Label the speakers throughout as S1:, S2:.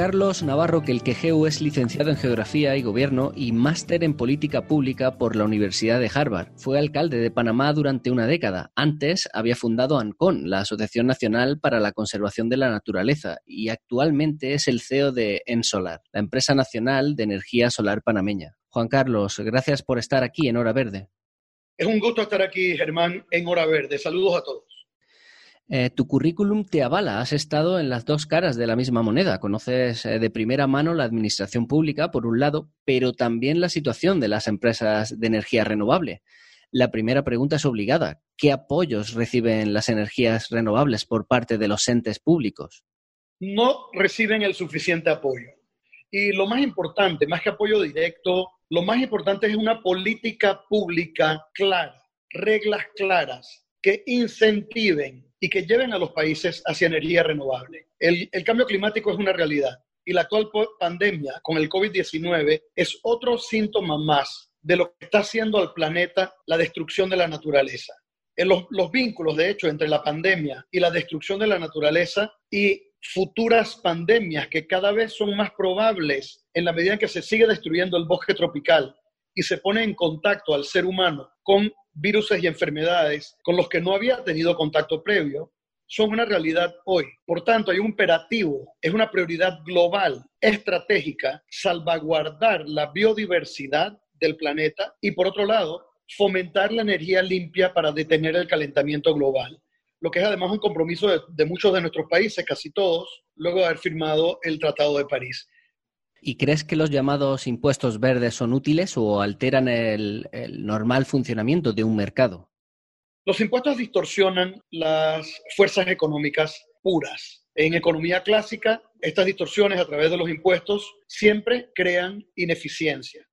S1: Carlos Navarro Quelquejeu es licenciado en Geografía y Gobierno y máster en Política Pública por la Universidad de Harvard. Fue alcalde de Panamá durante una década. Antes había fundado ANCON, la Asociación Nacional para la Conservación de la Naturaleza, y actualmente es el CEO de Ensolar, la empresa nacional de energía solar panameña. Juan Carlos, gracias por estar aquí en Hora Verde.
S2: Es un gusto estar aquí, Germán, en Hora Verde. Saludos a todos.
S1: Eh, tu currículum te avala, has estado en las dos caras de la misma moneda, conoces eh, de primera mano la administración pública, por un lado, pero también la situación de las empresas de energía renovable. La primera pregunta es obligada. ¿Qué apoyos reciben las energías renovables por parte de los entes públicos?
S2: No reciben el suficiente apoyo. Y lo más importante, más que apoyo directo, lo más importante es una política pública clara, reglas claras que incentiven y que lleven a los países hacia energía renovable. El, cambio climático es una realidad y la actual pandemia con el COVID-19 es otro síntoma más de lo que está haciendo al planeta la destrucción de la naturaleza. En los, los vínculos, de hecho, entre la pandemia y la destrucción de la naturaleza y futuras pandemias que cada vez son más probables en la medida en que se sigue destruyendo el bosque tropical y se pone en contacto al ser humano con virus y enfermedades con los que no había tenido contacto previo, son una realidad hoy. Por tanto, hay un imperativo, es una prioridad global, estratégica, salvaguardar la biodiversidad del planeta y, por otro lado, fomentar la energía limpia para detener el calentamiento global, lo que es además un compromiso de, de muchos de nuestros países, casi todos, luego de haber firmado el Tratado de París.
S1: ¿Y crees que los llamados impuestos verdes son útiles o alteran el, normal funcionamiento de un mercado?
S2: Los impuestos distorsionan las fuerzas económicas puras. En economía clásica, estas distorsiones a través de los impuestos siempre crean ineficiencia.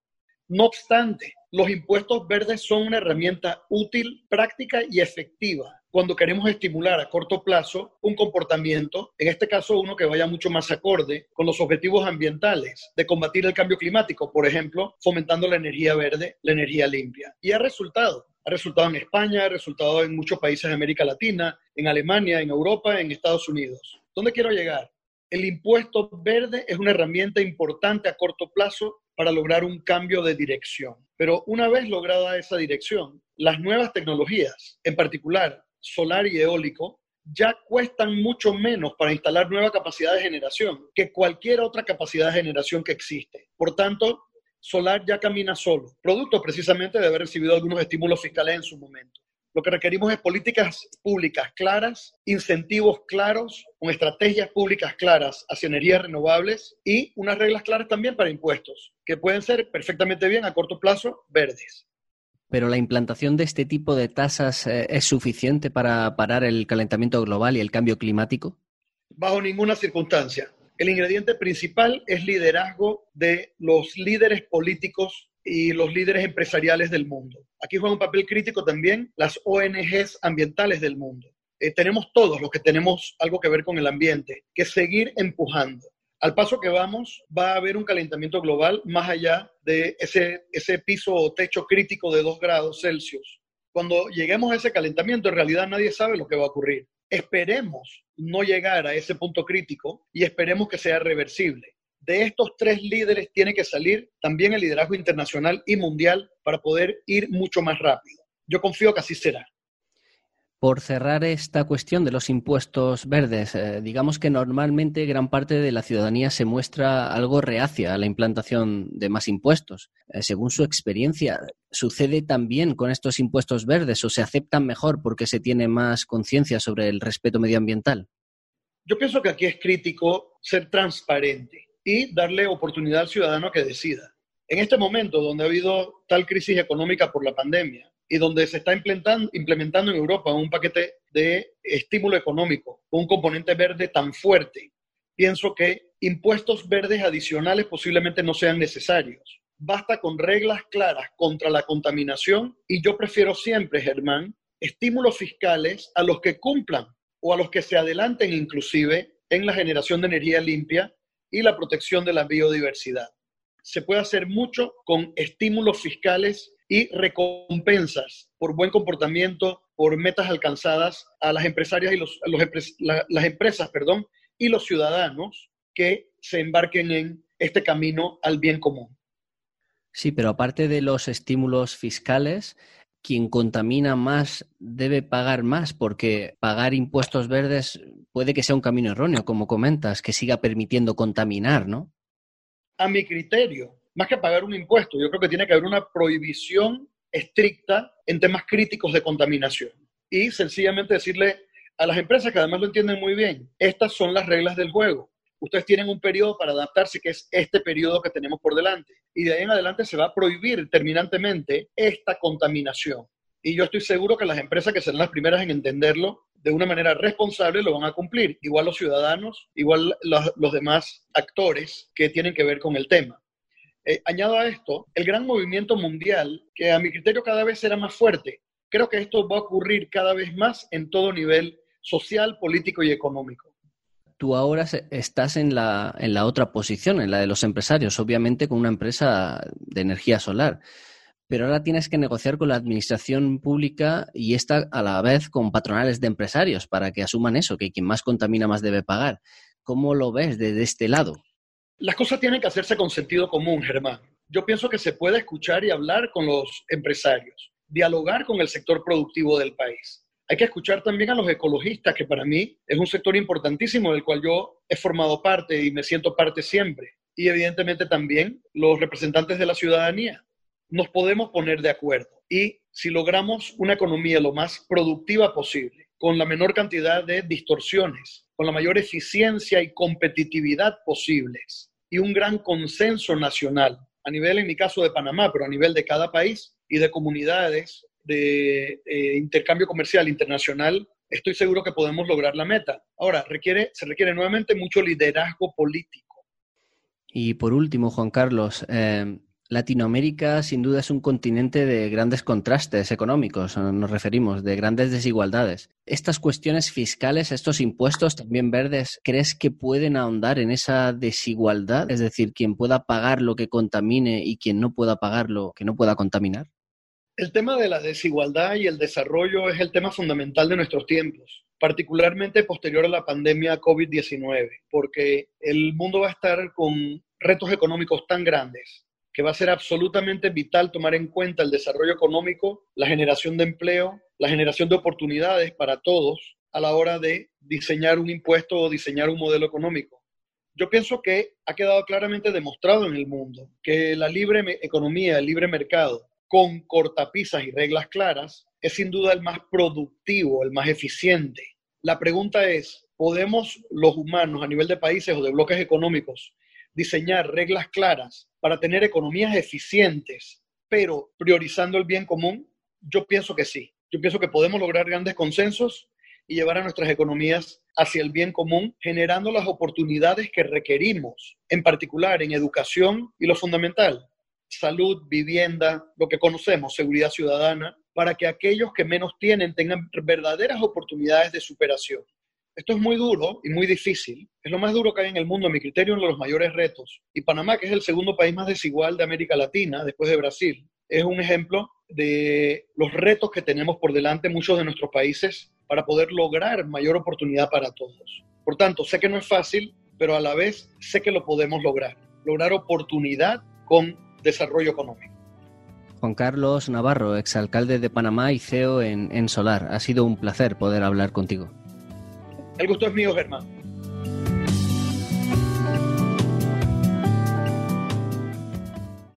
S2: No obstante, los impuestos verdes son una herramienta útil, práctica y efectiva cuando queremos estimular a corto plazo un comportamiento, en este caso uno que vaya mucho más acorde con los objetivos ambientales de combatir el cambio climático, por ejemplo, fomentando la energía verde, la energía limpia. Y ha resultado. Ha resultado en España, ha resultado en muchos países de América Latina, en Alemania, en Europa, en Estados Unidos. ¿Dónde quiero llegar? El impuesto verde es una herramienta importante a corto plazo para lograr un cambio de dirección. Pero una vez lograda esa dirección, las nuevas tecnologías, en particular solar y eólico ya cuestan mucho menos para instalar nueva capacidad de generación que cualquier otra capacidad de generación que existe. Por tanto, solar ya camina solo, producto precisamente de haber recibido algunos estímulos fiscales en su momento. Lo que requerimos es políticas públicas claras, incentivos claros, con estrategias públicas claras hacia energías renovables y unas reglas claras también para impuestos, que pueden ser perfectamente bien a corto plazo verdes.
S1: Pero la implantación de este tipo de tasas eh, es suficiente para parar el calentamiento global y el cambio climático?
S2: Bajo ninguna circunstancia. El ingrediente principal es liderazgo de los líderes políticos y los líderes empresariales del mundo. Aquí juega un papel crítico también las ONGs ambientales del mundo. Eh, tenemos todos los que tenemos algo que ver con el ambiente que seguir empujando. Al paso que vamos, va a haber un calentamiento global más allá de ese, ese piso o techo crítico de 2 grados Celsius. Cuando lleguemos a ese calentamiento, en realidad nadie sabe lo que va a ocurrir. Esperemos no llegar a ese punto crítico y esperemos que sea reversible. De estos tres líderes tiene que salir también el liderazgo internacional y mundial para poder ir mucho más rápido. Yo confío que así será.
S1: Por cerrar esta cuestión de los impuestos verdes, eh, digamos que normalmente gran parte de la ciudadanía se muestra algo reacia a la implantación de más impuestos. Eh, según su experiencia, ¿sucede también con estos impuestos verdes o se aceptan mejor porque se tiene más conciencia sobre el respeto medioambiental?
S2: Yo pienso que aquí es crítico ser transparente y darle oportunidad al ciudadano que decida. En este momento, donde ha habido tal crisis económica por la pandemia, y donde se está implementando, implementando en Europa un paquete de estímulo económico con un componente verde tan fuerte, pienso que impuestos verdes adicionales posiblemente no sean necesarios. Basta con reglas claras contra la contaminación y yo prefiero siempre, Germán, estímulos fiscales a los que cumplan o a los que se adelanten inclusive en la generación de energía limpia y la protección de la biodiversidad. Se puede hacer mucho con estímulos fiscales y recompensas por buen comportamiento, por metas alcanzadas a las empresarias y los, las empresas, perdón, y los ciudadanos que se embarquen en este camino al bien común.
S1: Sí, pero aparte de los estímulos fiscales, quien contamina más debe pagar más, porque pagar impuestos verdes puede que sea un camino erróneo, como comentas, que siga permitiendo contaminar, ¿no?
S2: A mi criterio, más que pagar un impuesto, yo creo que tiene que haber una prohibición estricta en temas críticos de contaminación. Y sencillamente decirle a las empresas que además lo entienden muy bien, estas son las reglas del juego ustedes tienen un periodo para adaptarse, que es este periodo que tenemos por delante. Y de ahí en adelante se va a prohibir terminantemente esta contaminación. Y yo estoy seguro que las empresas que serán las primeras en entenderlo de una manera responsable lo van a cumplir. Igual los ciudadanos, igual los, demás actores que tienen que ver con el tema. Eh, añado a esto el gran movimiento mundial, que a mi criterio cada vez será más fuerte. Creo que esto va a ocurrir cada vez más en todo nivel social, político y económico
S1: tú ahora estás en la, en la otra posición, en la de los empresarios, obviamente con una empresa de energía solar. Pero ahora tienes que negociar con la administración pública y esta a la vez con patronales de empresarios para que asuman eso, que quien más contamina más debe pagar. ¿Cómo lo ves desde este lado?
S2: Las cosas tienen que hacerse con sentido común, Germán. Yo pienso que se puede escuchar y hablar con los empresarios, dialogar con el sector productivo del país hay que escuchar también a los ecologistas, que para mí es un sector importantísimo del cual yo he formado parte y me siento parte siempre. Y evidentemente también los representantes de la ciudadanía. Nos podemos poner de acuerdo. Y si logramos una economía lo más productiva posible, con la menor cantidad de distorsiones, con la mayor eficiencia y competitividad posibles, y un gran consenso nacional, a nivel, en mi caso, de Panamá, pero a nivel de cada país y de comunidades de eh, intercambio comercial internacional, estoy seguro que podemos lograr la meta. Ahora, requiere, se requiere nuevamente mucho liderazgo político.
S1: Y por último, Juan Carlos, eh, Latinoamérica sin duda es un continente de grandes contrastes económicos, nos referimos, de grandes desigualdades. Estas cuestiones fiscales, estos impuestos también verdes, ¿crees que pueden ahondar en esa desigualdad? Es decir, quien pueda pagar lo que contamine y quien no pueda pagar lo que no pueda contaminar.
S2: El tema de la desigualdad y el desarrollo es el tema fundamental de nuestros tiempos, particularmente posterior a la pandemia COVID-19, porque el mundo va a estar con retos económicos tan grandes que va a ser absolutamente vital tomar en cuenta el desarrollo económico, la generación de empleo, la generación de oportunidades para todos a la hora de diseñar un impuesto o diseñar un modelo económico. Yo pienso que ha quedado claramente demostrado en el mundo que la libre economía, el libre mercado, con cortapisas y reglas claras, es sin duda el más productivo, el más eficiente. La pregunta es, ¿podemos los humanos a nivel de países o de bloques económicos diseñar reglas claras para tener economías eficientes, pero priorizando el bien común? Yo pienso que sí. Yo pienso que podemos lograr grandes consensos y llevar a nuestras economías hacia el bien común, generando las oportunidades que requerimos, en particular en educación y lo fundamental, salud, vivienda, lo que conocemos, seguridad ciudadana, para que aquellos que menos tienen tengan verdaderas oportunidades de superación. Esto es muy duro y muy difícil. Es lo más duro que hay en el mundo, a mi criterio, uno de los mayores retos. Y Panamá, que es el segundo país más desigual de América Latina, después de Brasil, es un ejemplo de los retos que tenemos por delante muchos de nuestros países para poder lograr mayor oportunidad para todos. Por tanto, sé que no es fácil, pero a la vez sé que lo podemos lograr. Lograr oportunidad con desarrollo económico.
S1: Juan Carlos Navarro, exalcalde de Panamá y CEO en, en Solar. Ha sido un placer poder hablar contigo.
S2: El gusto es mío, Germán.